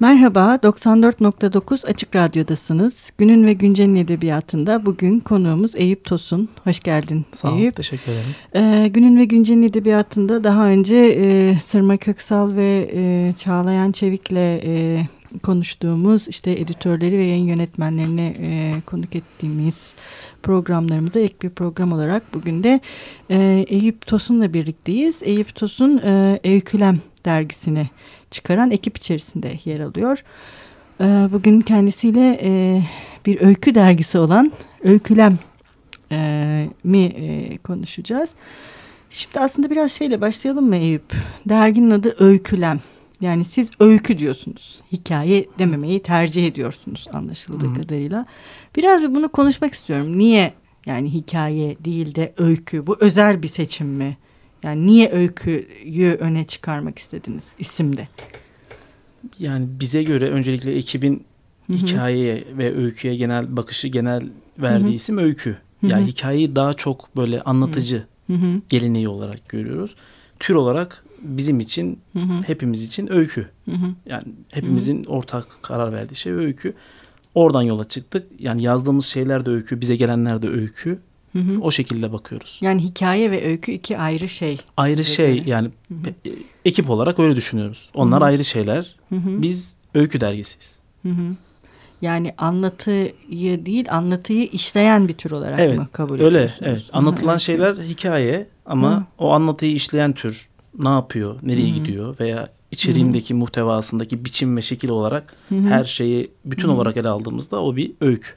Merhaba, 94.9 Açık Radyo'dasınız. Günün ve Güncel'in edebiyatında bugün konuğumuz Eyüp Tosun. Hoş geldin Sağ ol, Eyüp. teşekkür ederim. Ee, Günün ve Güncel'in edebiyatında daha önce e, Sırma Köksal ve e, Çağlayan Çevik'le e, konuştuğumuz işte editörleri ve yayın yönetmenlerini e, konuk ettiğimiz programlarımıza ek bir program olarak bugün de e, Eyüp Tosun'la birlikteyiz. Eyüp Tosun e, Öykülem dergisini çıkaran ekip içerisinde yer alıyor. E, bugün kendisiyle e, bir öykü dergisi olan Öykülem e, mi e, konuşacağız. Şimdi aslında biraz şeyle başlayalım mı Eyüp? Derginin adı Öykülem. Yani siz öykü diyorsunuz. Hikaye dememeyi tercih ediyorsunuz anlaşıldığı Hı. kadarıyla. Biraz bir bunu konuşmak istiyorum. Niye yani hikaye değil de öykü? Bu özel bir seçim mi? Yani niye öyküyü öne çıkarmak istediniz isimde? Yani bize göre öncelikle ekibin Hı hı. hikayeye ve öyküye genel bakışı, genel verdiği Hı hı. isim öykü. Hı hı. Yani hikayeyi daha çok böyle anlatıcı Hı hı, geleneği olarak görüyoruz. Tür olarak bizim için, hı hı, hepimiz için öykü. hı hı, Yani hepimizin ortak karar verdiği şey öykü. Oradan yola çıktık. Yani yazdığımız şeyler de öykü, bize gelenler de öykü. Hı hı. O şekilde bakıyoruz. Yani hikaye ve öykü iki ayrı şey. Ayrı şey göre. yani Hı hı. e- ekip olarak öyle düşünüyoruz. Onlar Hı hı. ayrı şeyler. Hı hı. Biz öykü dergisiyiz. Hı hı. Yani anlatıyı değil anlatıyı işleyen bir tür olarak Evet, mı kabul Öyle ediyorsunuz? evet. Hı hı, Anlatılan öykü. şeyler hikaye ama Hı. o anlatıyı işleyen tür ne yapıyor, nereye Hı hı. gidiyor veya içeriğindeki muhtevasındaki biçim ve şekil olarak Hı hı. her şeyi bütün Hı. olarak ele aldığımızda o bir öykü.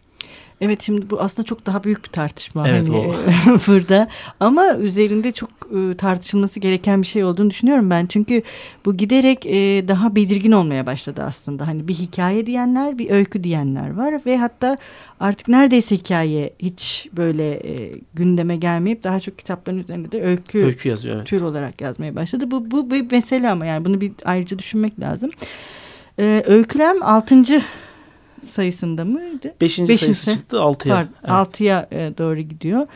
Evet şimdi bu aslında çok daha büyük bir tartışma Evet, hani o. burada ama üzerinde çok e, tartışılması gereken bir şey olduğunu düşünüyorum ben çünkü bu giderek e, daha belirgin olmaya başladı aslında hani bir hikaye diyenler bir öykü diyenler var ve hatta artık neredeyse hikaye hiç böyle e, gündeme gelmeyip daha çok kitapların üzerinde de öykü, Öykü yazıyor evet. tür olarak yazmaya başladı bu bu bir mesele ama yani bunu bir ayrıca düşünmek lazım. E, öykülem altıncı sayısında mıydı? Beşinci, Beşinci. sayısı çıktı altıya. Pardon, Evet. altıya e, doğru gidiyor.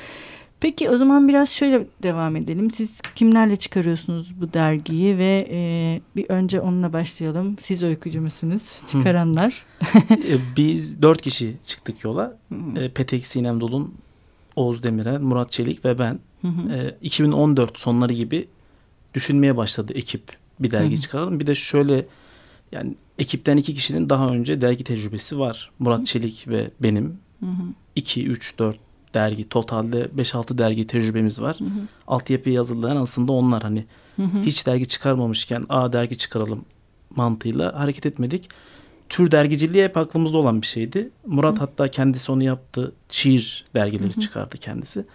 Peki o zaman biraz şöyle devam edelim. Siz kimlerle çıkarıyorsunuz bu dergiyi ve e, bir önce onunla başlayalım. Siz öykücü müsünüz? Çıkaranlar. E, Biz dört kişi çıktık yola. E, Petek Sinem Dolun, Oğuz Demirel, Murat Çelik ve ben. hı hı. E, 2014 sonları gibi düşünmeye başladı ekip bir dergi hı. çıkaralım. Bir de şöyle yani ekipten iki kişinin daha önce dergi tecrübesi var. Murat Çelik ve benim. Hı hı. 2, 3, 4 dergi totalde 5-6 dergi tecrübemiz var. Hı hı. Altyapıyı hazırlayan aslında onlar hani Hı hı. hiç dergi çıkarmamışken a dergi çıkaralım mantığıyla hareket etmedik. Tür dergiciliği hep aklımızda olan bir şeydi. Murat hatta kendisi onu yaptı. Çiğir dergileri çıkardı kendisi.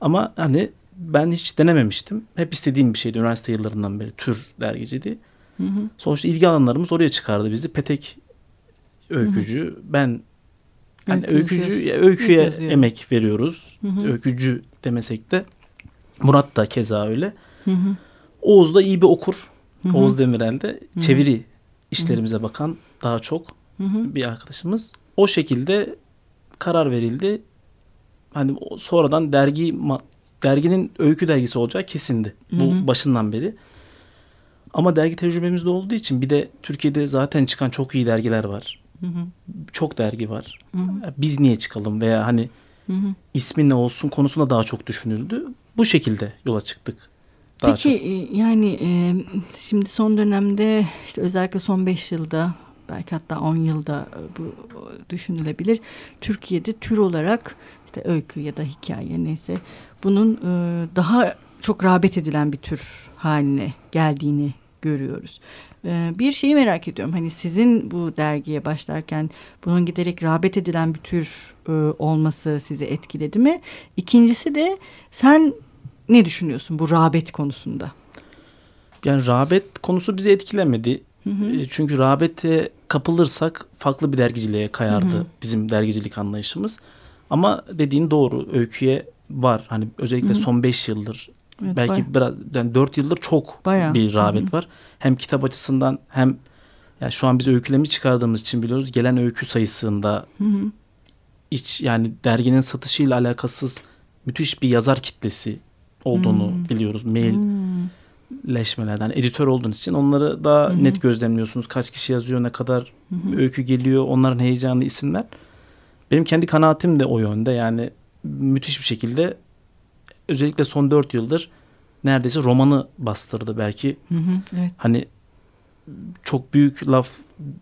Ama hani ben hiç denememiştim. Hep istediğim bir şeydi üniversite yıllarından beri tür dergiciliği. Hı hı. Sonuçta ilgi alanlarımız oraya çıkardı bizi. Petek öykücü, ben hani Öykü öykücü yazıyor. öyküye Öykü emek veriyoruz. Hı hı. Öykücü demesek de Murat da keza öyle. Hı hı. Oğuz da iyi bir okur. Hı hı. Oğuz Demirel de çeviri işlerimize bakan daha çok Hı hı. bir arkadaşımız. O şekilde karar verildi. Hani sonradan dergi derginin öykü dergisi olacağı kesindi. Bu Hı hı. başından beri. Ama dergi tecrübemiz de olduğu için bir de Türkiye'de zaten çıkan çok iyi dergiler var. Hı hı. Çok dergi var. Hı hı. Biz niye çıkalım veya hani Hı hı. ismi ne olsun konusunda daha çok düşünüldü. Bu şekilde yola çıktık. Daha Peki çok. e, yani e, şimdi son dönemde işte özellikle son 5 yılda belki hatta 10 yılda e, bu e, düşünülebilir. Türkiye'de tür olarak işte öykü ya da hikaye neyse bunun daha çok rağbet edilen bir tür haline geldiğini görüyoruz. E, bir şeyi merak ediyorum. Hani sizin bu dergiye başlarken bunun giderek rağbet edilen bir tür e, olması sizi etkiledi mi? İkincisi de sen ne düşünüyorsun bu rağbet konusunda? Yani rağbet konusu bizi etkilemedi. Hı hı. E, Çünkü rağbete kapılırsak farklı bir dergiciliğe kayardı Hı hı. bizim dergicilik anlayışımız. Ama dediğin doğru öyküye var. Hani özellikle Hı hı. son 5 yıldır Evet, belki biraz yani 4 yıldır çok Bayağı. bir rağbet var. Hem kitap açısından hem yani şu an biz öykülemi çıkardığımız için biliyoruz gelen öykü sayısında Hı hı. iç yani derginin satışıyla alakasız müthiş bir yazar kitlesi olduğunu Hmm. biliyoruz. Mail Hmm. leşmelerden editör olduğunuz için onları daha Hı hı. net gözlemliyorsunuz. Kaç kişi yazıyor, ne kadar Hı hı. öykü geliyor, onların heyecanlı isimler. Benim kendi kanaatim de o yönde. Yani müthiş bir şekilde özellikle son 4 yıldır neredeyse romanı bastırdı belki. Hı hı, evet. Hani çok büyük laf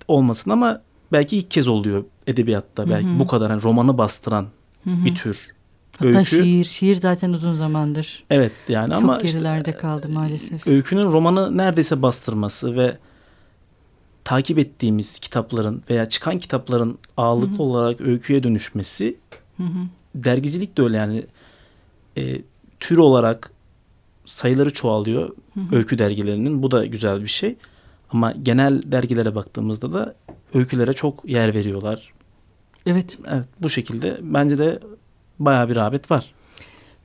olmasın ama belki ilk kez oluyor edebiyatta belki Hı hı. bu kadar hani romanı bastıran Hı hı. bir tür. Hatta öykü. şiir, şiir zaten uzun zamandır Evet yani ama çok işte gerilerde kaldı maalesef. öykünün romanı neredeyse bastırması ve takip ettiğimiz kitapların veya çıkan kitapların ağırlıklı Hı hı. olarak öyküye dönüşmesi Hı hı. dergicilik de öyle yani e, tür olarak sayıları çoğalıyor Hı hı. öykü dergilerinin bu da güzel bir şey ama genel dergilere baktığımızda da öykülere çok yer veriyorlar. Evet. Evet bu şekilde bence de bayağı bir rağbet var.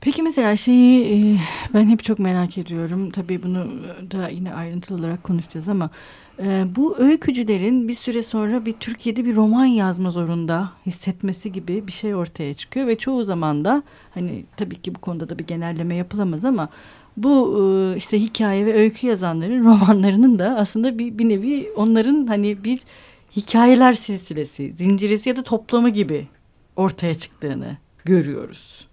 Peki mesela şeyi ben hep çok merak ediyorum. Tabii bunu da yine ayrıntılı olarak konuşacağız ama bu öykücülerin bir süre sonra bir Türkiye'de bir roman yazma zorunda hissetmesi gibi bir şey ortaya çıkıyor ve çoğu zaman da hani tabii ki bu konuda da bir genelleme yapılamaz ama bu işte hikaye ve öykü yazanların romanlarının da aslında bir, bir nevi onların hani bir hikayeler silsilesi, zincirisi ya da toplamı gibi ortaya çıktığını görüyoruz.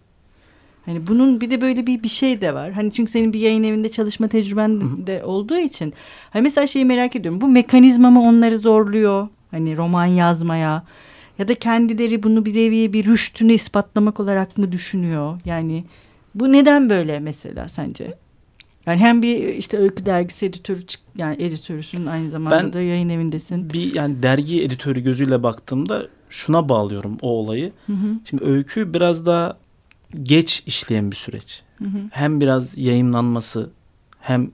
Hani bunun bir de böyle bir bir şey de var. Hani çünkü senin bir yayın evinde çalışma tecrüben de olduğu için. Hani mesela şeyi merak ediyorum. Bu mekanizma mı onları zorluyor? Hani roman yazmaya ya da kendileri bunu bir nevi bir rüştünü ispatlamak olarak mı düşünüyor? Yani bu neden böyle mesela sence? Yani hem bir işte öykü dergisi editörü yani editörüsün aynı zamanda Ben- da yayın evindesin. Bir yani dergi editörü gözüyle baktığımda şuna bağlıyorum o olayı. Hı hı, Şimdi öykü biraz daha geç işleyen bir süreç. hı hı, Hem biraz yayınlanması hem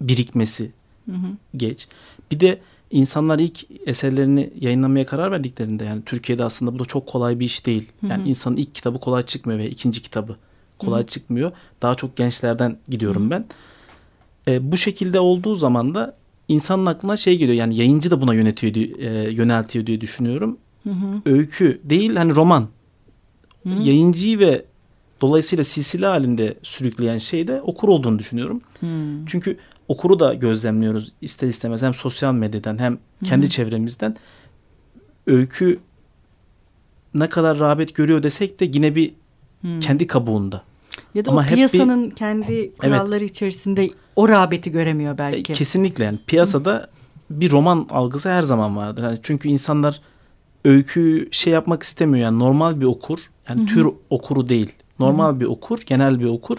birikmesi hı hı, geç. Bir de insanlar ilk eserlerini yayınlamaya karar verdiklerinde yani Türkiye'de aslında bu da çok kolay bir iş değil. Hı hı. Yani insanın ilk kitabı kolay çıkmıyor ve ikinci kitabı kolay Hı hı. çıkmıyor. Daha çok gençlerden gidiyorum Hı hı. ben. E, bu şekilde olduğu zaman da insanın aklına şey geliyor yani yayıncı da buna yönetiyor diye- e, yöneltiyor diye düşünüyorum. hı hı, Öykü değil hani roman. hı hı. Yayıncıyı ve dolayısıyla silsile halinde sürükleyen şey de okur olduğunu düşünüyorum. Hmm. Çünkü okuru da gözlemliyoruz ister istemez hem sosyal medyadan hem kendi hı. çevremizden. Öykü ne kadar rağbet görüyor desek de yine bir Hmm. kendi kabuğunda. Ya da Ama o hep bir- piyasanın kendi kuralları içerisinde o rağbeti göremiyor E, belki. Kesinlikle yani piyasada bir roman algısı her zaman vardır. Yani çünkü insanlar öyküyü şey yapmak istemiyor yani normal bir okur yani tür okuru değil. Normal bir okur, genel bir okur.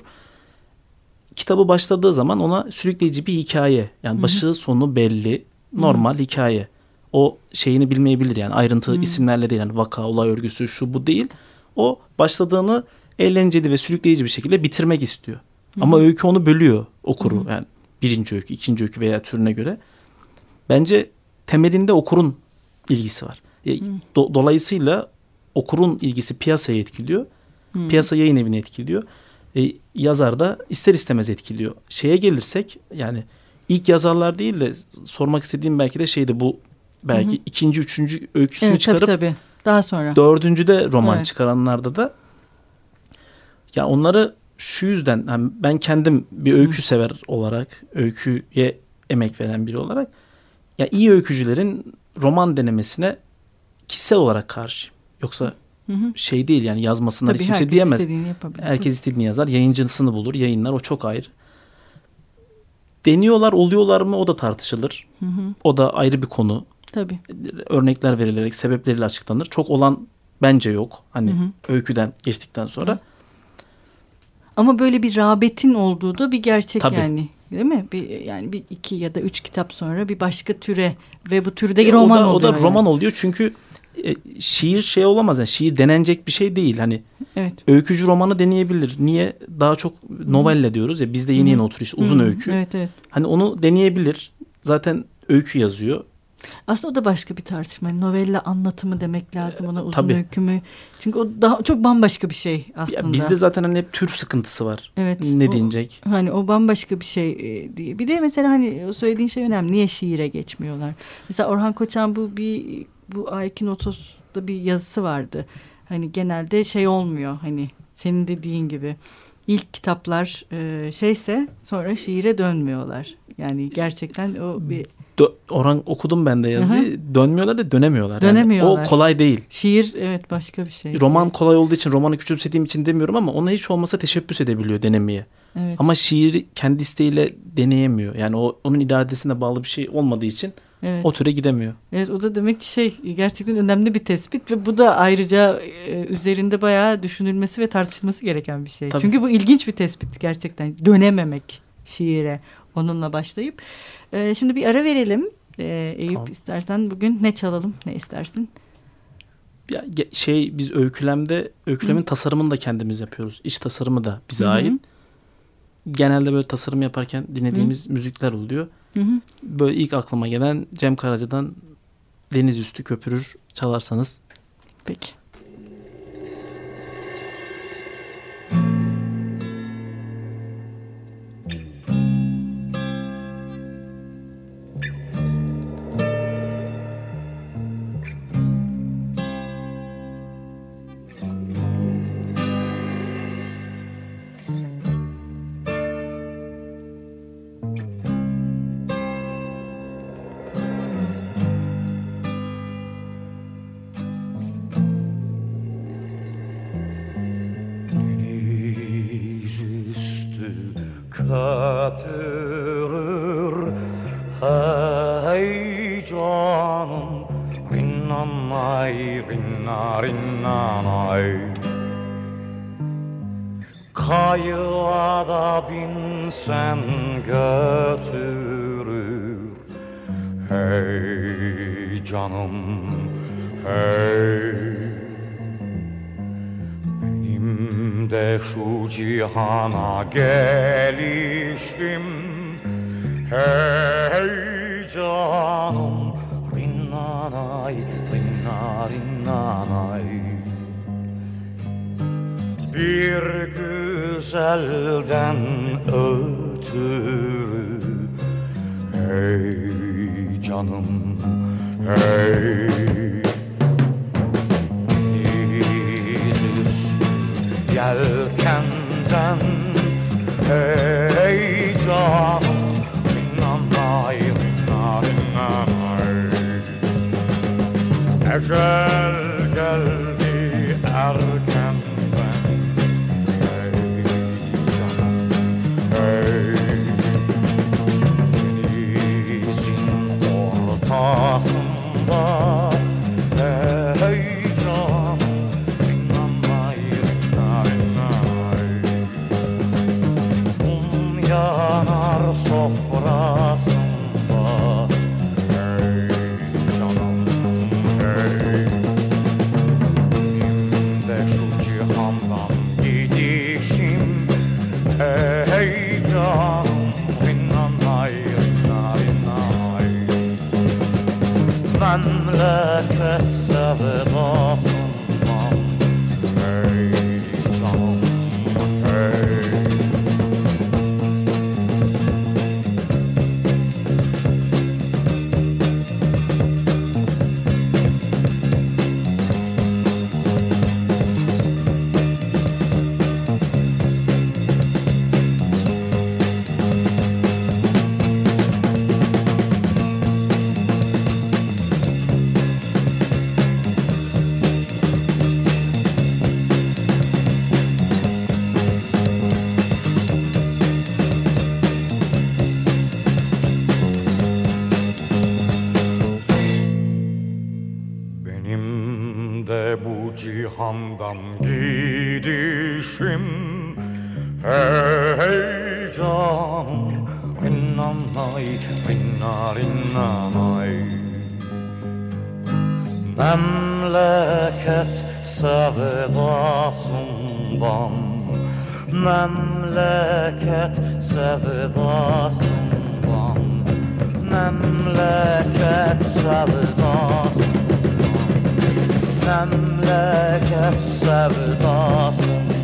Kitabı başladığı zaman ona sürükleyici bir hikaye. Yani başı sonu belli, normal hikaye. O şeyini bilmeyebilir yani ayrıntı Hı. isimlerle değil yani vaka, olay örgüsü şu bu değil. O başladığını eğlenceli ve sürükleyici bir şekilde bitirmek istiyor. Ama öykü onu bölüyor okuru. Hı hı. Yani birinci öykü, ikinci öykü veya türüne göre. Bence temelinde okurun ilgisi var. E, do- dolayısıyla okurun ilgisi piyasaya etkiliyor. Hmm. Piyasa yayın evini etkiliyor. E, yazar da ister istemez etkiliyor. Şeye gelirsek yani ilk yazarlar değil de sormak istediğim belki de şeydi bu belki Hı hı. ikinci, üçüncü öyküsünü Evet tabii çıkarıp tabii. Daha sonra. dördüncüde roman Evet. çıkaranlarda da ya onları şu yüzden yani ben kendim bir öykü sever olarak öyküye emek veren biri olarak ya iyi öykücülerin roman denemesine kişisel olarak karşıyım. Yoksa Hı hı. şey değil yani yazmasınlar Tabii hiç kimse diyemez. istediğini. Herkes istediğini yazar. Yayıncısını bulur. Yayınlar o çok ayrı. Deniyorlar oluyorlar mı o da tartışılır. Hı hı. O da ayrı bir konu. Tabii. Örnekler verilerek sebepleriyle açıklanır. Çok olan bence yok. Hani Hı hı. öyküden geçtikten sonra. Ama böyle bir rağbetin olduğu da bir gerçek Tabii. yani. Değil mi? Bir, yani bir iki ya da üç kitap sonra bir başka türe ve bu türde E, roman o da, oluyor. o da yani. roman oluyor çünkü e, şiir şey olamaz yani şiir denenecek bir şey değil. Hani Evet. öykücü romanı deneyebilir. Niye daha çok novelle diyoruz ya bizde yeni yeni oturuş uzun Hı, öykü. Evet evet. Hani onu deneyebilir. Zaten öykü yazıyor. Aslında o da başka bir tartışma. Yani Novella anlatımı demek lazım ona uzun tabii. öykü mü? Çünkü o daha çok bambaşka bir şey aslında. Ya bizde zaten hani hep tür sıkıntısı var. Evet. Ne o- denecek? Hani o bambaşka bir şey e, diye. Bir de mesela hani o söylediğin şey önemli. Niye şiire geçmiyorlar? Mesela Orhan Koçan bu bir bu Aikinotos'ta bir yazısı vardı. Hani genelde şey olmuyor hani senin dediğin gibi. ilk kitaplar e, şeyse sonra şiire dönmüyorlar. Yani gerçekten o bir Dö- Orhan okudum ben de yazı. Dönmüyorlar da dönemiyorlar. Yani Dönemiyorlar. o kolay değil. şiir evet başka bir şey. Roman kolay olduğu için romanı küçümsediğim için demiyorum ama ona hiç olmasa teşebbüs edebiliyor denemeye. Evet. Ama şiiri kendi isteğiyle deneyemiyor. Yani o onun iradesine bağlı bir şey olmadığı için evet. o türe gidemiyor. Evet o da demek ki şey gerçekten önemli bir tespit ve bu da ayrıca e, üzerinde bayağı düşünülmesi ve tartışılması gereken bir şey. Tabii. Çünkü bu ilginç bir tespit gerçekten dönememek şiire onunla başlayıp. E, şimdi bir ara verelim. E, Eyüp Tamam. istersen bugün ne çalalım ne istersin? Ya şey biz öykülemde öykülemin Hı. tasarımını da kendimiz yapıyoruz. İç tasarımı da bize Hı hı. ait. Genelde böyle tasarım yaparken dinlediğimiz müzikler oluyor. Hı hı. Böyle ilk aklıma gelen Cem Karaca'dan Deniz Üstü Köpürür çalarsanız Peki. Canım hey. Benim de şu cihana gelişim Hey canım Rinnanay, rinna rinnanay Bir güzelden ötürü Hey canım, hey Dizüstü yelkenden Hey canım Rinnanay, rinna rinnanay Ecel geldi Memleket sevdasından Memleket sevdasından Memleket sevdasından Memleket sevdasından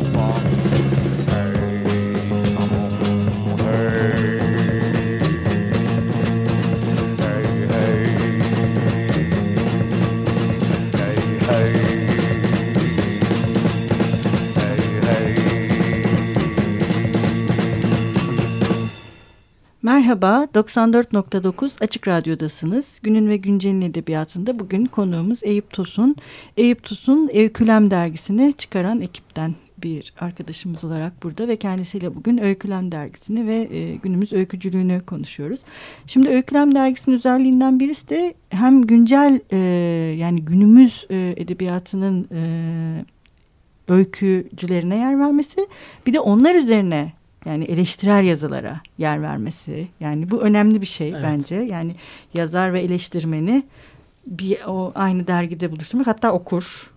Merhaba, 94.9 Açık Radyo'dasınız. Günün ve Güncel'in edebiyatında bugün konuğumuz Eyüp Tosun. Eyüp Tosun Öykülem dergisini çıkaran ekipten bir arkadaşımız olarak burada ve kendisiyle bugün Öykülem dergisini ve e, günümüz öykücülüğünü konuşuyoruz. Şimdi Öykülem dergisinin özelliğinden birisi de hem güncel e, yani günümüz e, edebiyatının e, öykücülerine yer vermesi bir de onlar üzerine yani eleştirel yazılara yer vermesi. Yani bu önemli bir şey Evet. bence. Yani yazar ve eleştirmeni bir o aynı dergide buluşturmak hatta okur.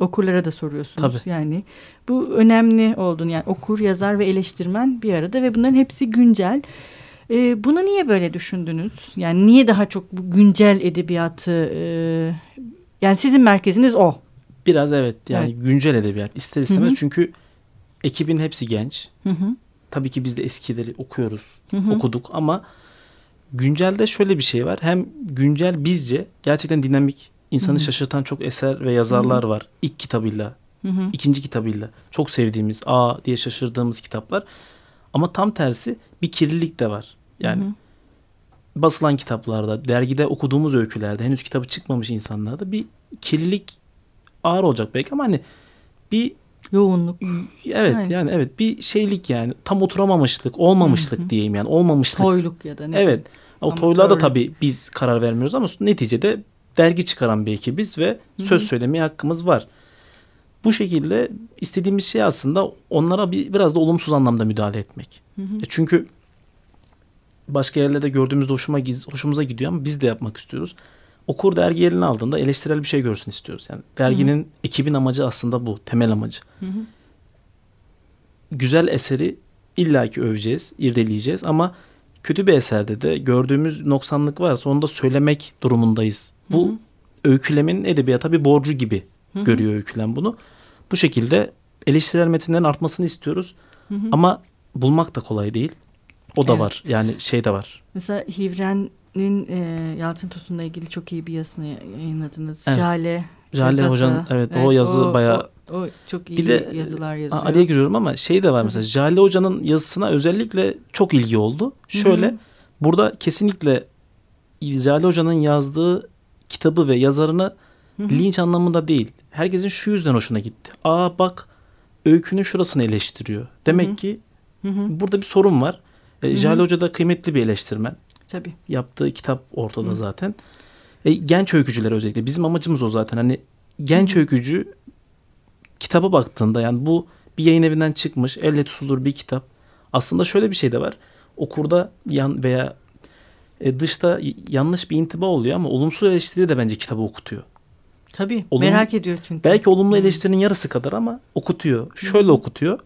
Okurlara da soruyorsunuz. Tabii. Yani bu önemli olduğunu yani okur, yazar ve eleştirmen bir arada ve bunların hepsi güncel. Ee, bunu niye böyle düşündünüz? Yani niye daha çok bu güncel edebiyatı e, yani sizin merkeziniz o. Biraz evet yani güncel edebiyat ister istemez Hı hı. çünkü ekibin hepsi genç. Hı hı. Tabii ki biz de eskileri okuyoruz, Hı hı. okuduk ama güncelde şöyle bir şey var. Hem güncel bizce gerçekten dinamik, insanı Hı hı. şaşırtan çok eser ve yazarlar var. İlk kitabıyla, Hı hı. ikinci kitabıyla çok sevdiğimiz, aa diye şaşırdığımız kitaplar. Ama tam tersi bir kirlilik de var. Yani Hı hı. basılan kitaplarda, dergide okuduğumuz öykülerde, henüz kitabı çıkmamış insanlarda bir kirlilik ağır olacak belki ama hani bir yoğunluk. evet Aynen. yani evet bir şeylik yani tam oturamamışlık, olmamışlık Hı hı. diyeyim yani olmamışlık. Toyluk ya da ne? Evet. O Amatörlük. toylarda tabii biz karar vermiyoruz ama neticede dergi çıkaran bir ekibiz ve Hı hı. söz söylemeye hakkımız var. Bu şekilde istediğimiz şey aslında onlara bir biraz da olumsuz anlamda müdahale etmek. Hı hı. E Çünkü başka yerlerde gördüğümüzde hoşuma hoşumuza gidiyor ama biz de yapmak istiyoruz. Okur dergi eline aldığında eleştirel bir şey görsün istiyoruz. Yani derginin ekibin amacı aslında bu, temel amacı. Hı hı. Güzel eseri illaki öveceğiz, irdeleyeceğiz ama kötü bir eserde de gördüğümüz noksanlık varsa onu da söylemek durumundayız. Bu Hı hı. öykülemin edebiyata bir borcu gibi Hı hı. görüyor öykülem bunu. Bu şekilde eleştirel metinlerin artmasını istiyoruz. Hı hı. Ama bulmak da kolay değil. O da Evet. var. Yani şey de var. Mesela Hivren'in e, Yalçın Tosun'la ilgili çok iyi bir yazısını yayınladınız. Evet. Jale. Jale. Hoca'nın evet, o yazı bayağı O, o çok iyi Bir de, yazılar A- yazıyor. araya giriyorum ama şey de var mesela Jale Hoca'nın yazısına özellikle çok ilgi oldu. Şöyle Hı hı. burada kesinlikle Jale Hoca'nın yazdığı kitabı ve yazarını Hı hı. linç anlamında değil. Herkesin şu yüzden hoşuna gitti. Aa bak öykünün şurasını eleştiriyor. Demek Hı hı. ki Hı hı. burada bir sorun var. E. Jale Hoca da kıymetli bir eleştirmen. Tabii. Yaptığı kitap ortada Hı. zaten. E, genç öykücüler özellikle. Bizim amacımız o zaten. Hani genç öykücü kitaba baktığında yani bu bir yayın evinden çıkmış elle tutulur bir kitap. Aslında şöyle bir şey de var. Okurda yan veya e, dışta yanlış bir intiba oluyor ama olumsuz eleştiri de bence kitabı okutuyor. Tabii. Olumlu- Merak ediyor çünkü. Belki olumlu Hı. eleştirinin yarısı kadar ama okutuyor. Şöyle okutuyor.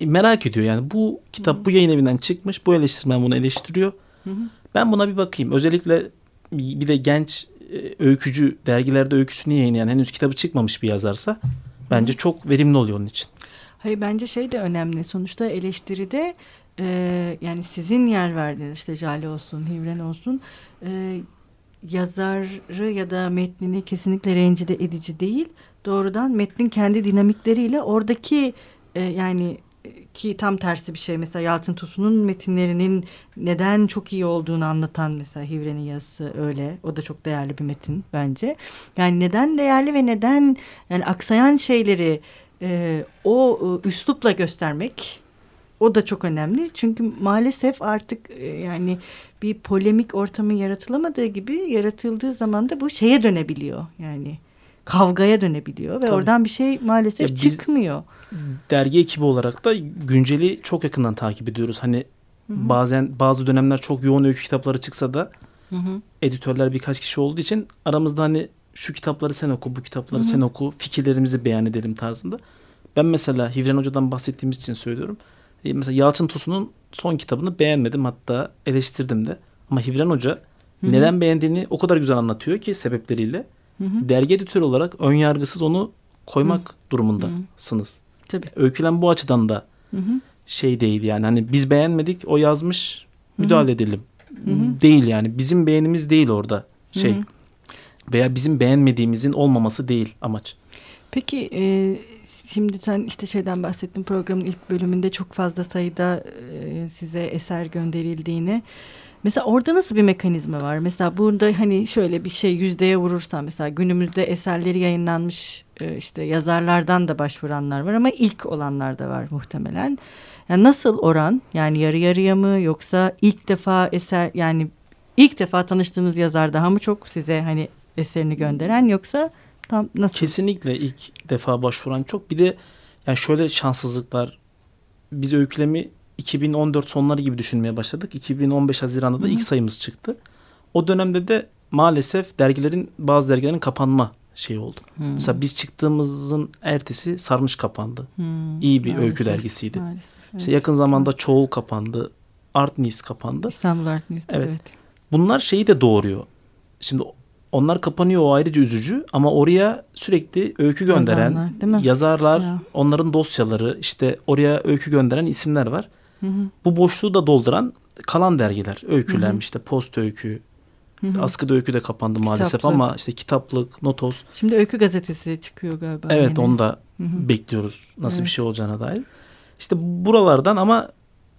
Merak ediyor yani bu kitap bu yayın evinden çıkmış. Bu eleştirmen bunu eleştiriyor. Hı hı. Ben buna bir bakayım. Özellikle bir de genç e, öykücü dergilerde öyküsünü yayınlayan henüz kitabı çıkmamış bir yazarsa bence çok verimli oluyor onun için. Hayır bence şey de önemli. Sonuçta eleştiride e, yani sizin yer verdiğiniz işte Jale olsun, Hivren olsun e, yazarı ya da metnini kesinlikle rencide edici değil. Doğrudan metnin kendi dinamikleriyle oradaki e, yani ki tam tersi bir şey. Mesela Yalçın Tosun'un metinlerinin neden çok iyi olduğunu anlatan mesela Hivren'in yazısı öyle. O da çok değerli bir metin bence. Yani neden değerli ve neden yani aksayan şeyleri e, o e, üslupla göstermek o da çok önemli. Çünkü maalesef artık e, yani bir polemik ortamı yaratılamadığı gibi yaratıldığı zaman da bu şeye dönebiliyor. Yani kavgaya dönebiliyor ve Tabii. oradan bir şey maalesef Ya biz- çıkmıyor. Dergi ekibi olarak da günceli çok yakından takip ediyoruz. Hani Hı hı. bazen bazı dönemler çok yoğun öykü kitapları çıksa da Hı hı. editörler birkaç kişi olduğu için aramızda hani şu kitapları sen oku, bu kitapları Hı hı. sen oku, fikirlerimizi beyan edelim tarzında. Ben mesela Hivren Hoca'dan bahsettiğimiz için söylüyorum. E, Mesela Yalçın Tosun'un son kitabını beğenmedim hatta eleştirdim de. Ama Hivren Hoca Hı hı. neden beğendiğini o kadar güzel anlatıyor ki sebepleriyle. Hı hı. Dergi editörü olarak ön yargısız onu koymak durumundasınız. Tabii. Öykülen bu açıdan da Hı hı. şey değil yani hani biz beğenmedik o yazmış müdahale edelim. Hı hı. Değil yani bizim beğenimiz değil orada şey Hı hı. veya bizim beğenmediğimizin olmaması değil amaç. Peki e, şimdi sen işte şeyden bahsettin programın ilk bölümünde çok fazla sayıda e, size eser gönderildiğini. Mesela orada nasıl bir mekanizma var? Mesela burada hani şöyle bir şey yüzdeye vurursan mesela günümüzde eserleri yayınlanmış e, işte yazarlardan da başvuranlar var ama ilk olanlar da var muhtemelen. Yani nasıl oran? Yani yarı yarıya mı yoksa ilk defa eser yani ilk defa tanıştığınız yazar daha mı çok size hani eserini gönderen yoksa tam nasıl? Kesinlikle ilk defa başvuran çok. Bir de yani şöyle şanssızlıklar. Biz öykülemi 2014 sonları gibi düşünmeye başladık. 2015 Haziran'da da Hı hı. ilk sayımız çıktı. O dönemde de maalesef dergilerin bazı dergilerin kapanma şeyi oldu. Hmm. Mesela biz çıktığımızın ertesi Sarmış kapandı. Hmm, İyi bir maalesef, öykü dergisiydi. Maalesef, evet. İşte yakın zamanda Çoğul kapandı. Art News kapandı. İstanbul Art News'te Evet. evet. Bunlar şeyi de doğuruyor. Şimdi onlar kapanıyor o ayrıca üzücü ama oraya sürekli öykü gönderen mi? yazarlar, Ya. onların dosyaları, işte oraya öykü gönderen isimler var. Hı hı, Bu boşluğu da dolduran kalan dergiler, öyküler Hı hı. işte Post Öykü, hı hı. Askıda Öykü de kapandı maalesef Kitaplık. ama işte kitaplık, notos. Şimdi Öykü Gazetesi çıkıyor galiba. Evet yine. onu da Hı hı. bekliyoruz nasıl Evet. bir şey olacağına dair. İşte buralardan ama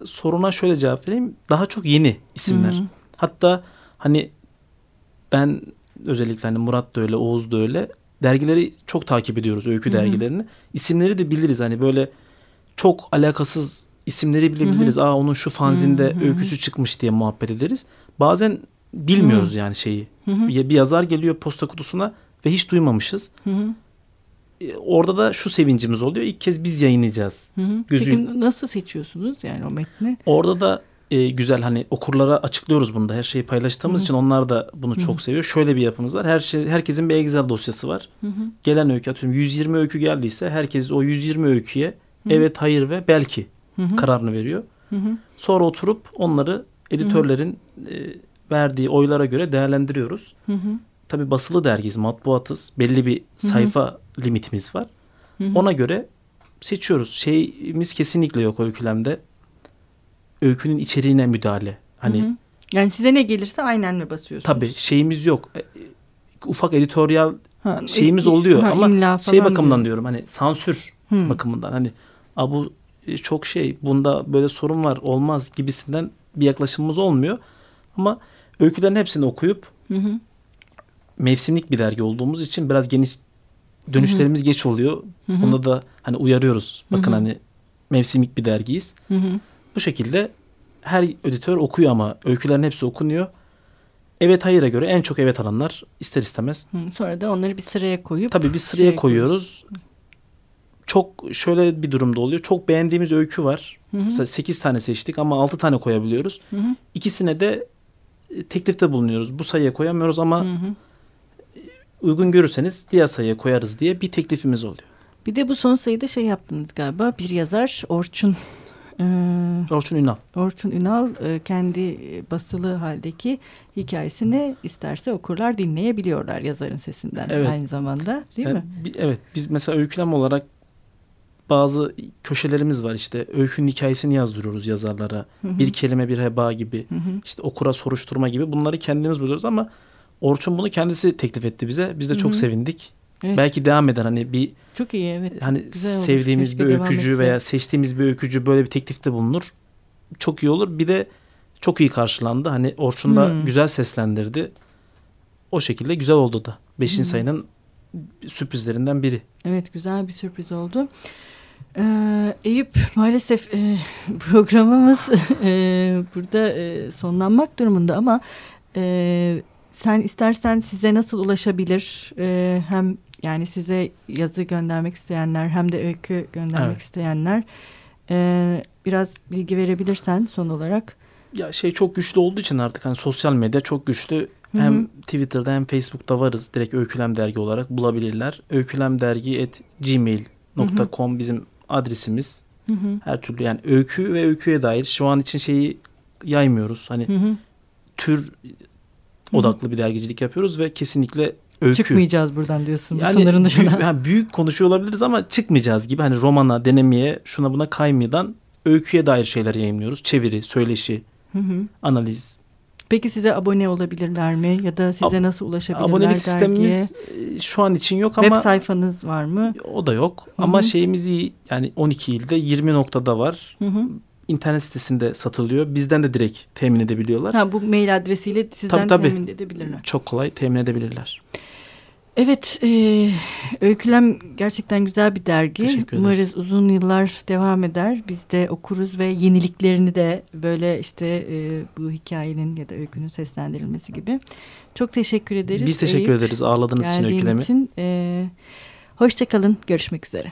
soruna şöyle cevap vereyim. Daha çok yeni isimler. Hı hı. Hatta hani ben özellikle hani Murat da öyle, Oğuz da öyle dergileri çok takip ediyoruz öykü Hı hı. dergilerini. İsimleri de biliriz hani böyle çok alakasız isimleri bile Hı hı. Aa onun şu fanzinde Hı hı. öyküsü çıkmış diye muhabbet ederiz. Bazen bilmiyoruz yani şeyi. Hı hı. Bir yazar geliyor posta kutusuna ve hiç duymamışız. Hı hı. E, Orada da şu sevincimiz oluyor. İlk kez biz yayınlayacağız. Hı hı. Gözün- Peki nasıl seçiyorsunuz yani o metni? Orada da e, güzel hani okurlara açıklıyoruz bunu da. Her şeyi paylaştığımız Hı hı. için onlar da bunu Hı hı. çok seviyor. Şöyle bir yapımız var. Her şey herkesin bir Excel dosyası var. Hı hı. Gelen öykü atıyorum 120 öykü geldiyse herkes o 120 öyküye Hı. evet, hayır ve belki Hı hı. kararını veriyor. Hı hı. Sonra oturup onları editörlerin e, verdiği oylara göre değerlendiriyoruz. Hı hı. Tabi basılı dergiyiz, matbuatız. Belli bir hı. sayfa limitimiz var. Hı hı. Ona göre seçiyoruz. Şeyimiz kesinlikle yok öykülemde. Öykünün içeriğine müdahale. Hani Hı hı. Yani size ne gelirse aynen mi basıyorsunuz? tabii şeyimiz yok. E, Ufak editoryal Ha, şeyimiz oluyor ha, ama şey bakımından diyor. diyorum hani sansür Hı. bakımından hani "Aa, bu çok şey bunda böyle sorun var olmaz gibisinden bir yaklaşımımız olmuyor. Ama öykülerin hepsini okuyup Hı hı. mevsimlik bir dergi olduğumuz için biraz geniş dönüşlerimiz geç oluyor. Hı hı. Bunda da hani uyarıyoruz. Bakın Hı hı. hani mevsimlik bir dergiyiz. Hı hı. Bu şekilde her editör okuyor ama öykülerin hepsi okunuyor. Evet hayır'a göre en çok evet alanlar ister istemez. Hı. Sonra da onları bir sıraya koyup Tabii bir sıraya şeye koyuyoruz. Çok şöyle bir durumda oluyor. Çok beğendiğimiz öykü var. Hı hı. Mesela 8 tane seçtik ama 6 tane koyabiliyoruz. Hı hı. İkisine de e, teklifte bulunuyoruz. Bu sayıya koyamıyoruz ama Hı hı. uygun görürseniz diğer sayıya koyarız diye bir teklifimiz oluyor. Bir de bu son sayıda şey yaptınız galiba. Bir yazar Orçun e, Orçun Ünal. Orçun Ünal e, kendi e, basılı haldeki hikayesini isterse okurlar dinleyebiliyorlar yazarın sesinden Evet. aynı zamanda değil Yani mi? bi- evet biz mesela öykülem olarak bazı köşelerimiz var işte öykünün hikayesini yazdırıyoruz yazarlara. Hı hı. Bir kelime bir heba gibi Hı hı. işte okura soruşturma gibi bunları kendimiz buluyoruz ama Orçun bunu kendisi teklif etti bize. Biz de çok Hı hı. sevindik. Evet. Belki devam eder hani bir Çok iyi evet. hani Güzel olmuş. sevdiğimiz Keşke bir öykücü veya seçtiğimiz bir öykücü böyle bir teklifte bulunur. Çok iyi olur. Bir de çok iyi karşılandı. Hani Orçun da Hmm. güzel seslendirdi. O şekilde güzel oldu da. Beşinci Hmm. sayının sürprizlerinden biri. Evet güzel bir sürpriz oldu. Ee, Eyüp maalesef e, programımız e, burada e, sonlanmak durumunda ama e, sen istersen size nasıl ulaşabilir E, hem yani size yazı göndermek isteyenler hem de öykü göndermek Evet. isteyenler e, biraz bilgi verebilirsen son olarak. Ya şey çok güçlü olduğu için artık hani sosyal medya çok güçlü. Hem Twitter'da hem Facebook'ta varız. Direkt Öykülem Dergi olarak bulabilirler. Öykülemdergi@gmail.com bizim adresimiz. Hı hı. Her türlü yani öykü ve öyküye dair şu an için şeyi yaymıyoruz. Hani Hı hı. tür odaklı bir dergicilik yapıyoruz ve kesinlikle öykü. Çıkmayacağız buradan diyorsun Yani sınırın büyük, dışına. yani büyük konuşuyor olabiliriz ama çıkmayacağız gibi. Hani romana, denemeye, şuna buna kaymadan öyküye dair şeyler yayınlıyoruz. Çeviri, söyleşi, Hı hı. analiz. Peki size abone olabilirler mi? Ya da size Ab- nasıl ulaşabilirler Abonelik dergiye? sistemimiz e, şu an için yok Web ama sayfanız var mı? o da yok. Hı Ama hı. şeyimiz iyi. Yani 12 ilde 20 noktada var. Hı hı. İnternet sitesinde satılıyor. Bizden de direkt temin edebiliyorlar. Ha, bu mail adresiyle sizden Tabii, tabii. temin edebilirler. Çok kolay temin edebilirler. Evet, e, Öykülem gerçekten güzel bir dergi. Umarız uzun yıllar devam eder. Biz de okuruz ve yeniliklerini de böyle işte e, bu hikayenin ya da öykünün seslendirilmesi gibi. Çok teşekkür ederiz. Biz teşekkür Eyüp, ederiz ağırladığınız için öykülemi. için. E, hoşçakalın, görüşmek üzere.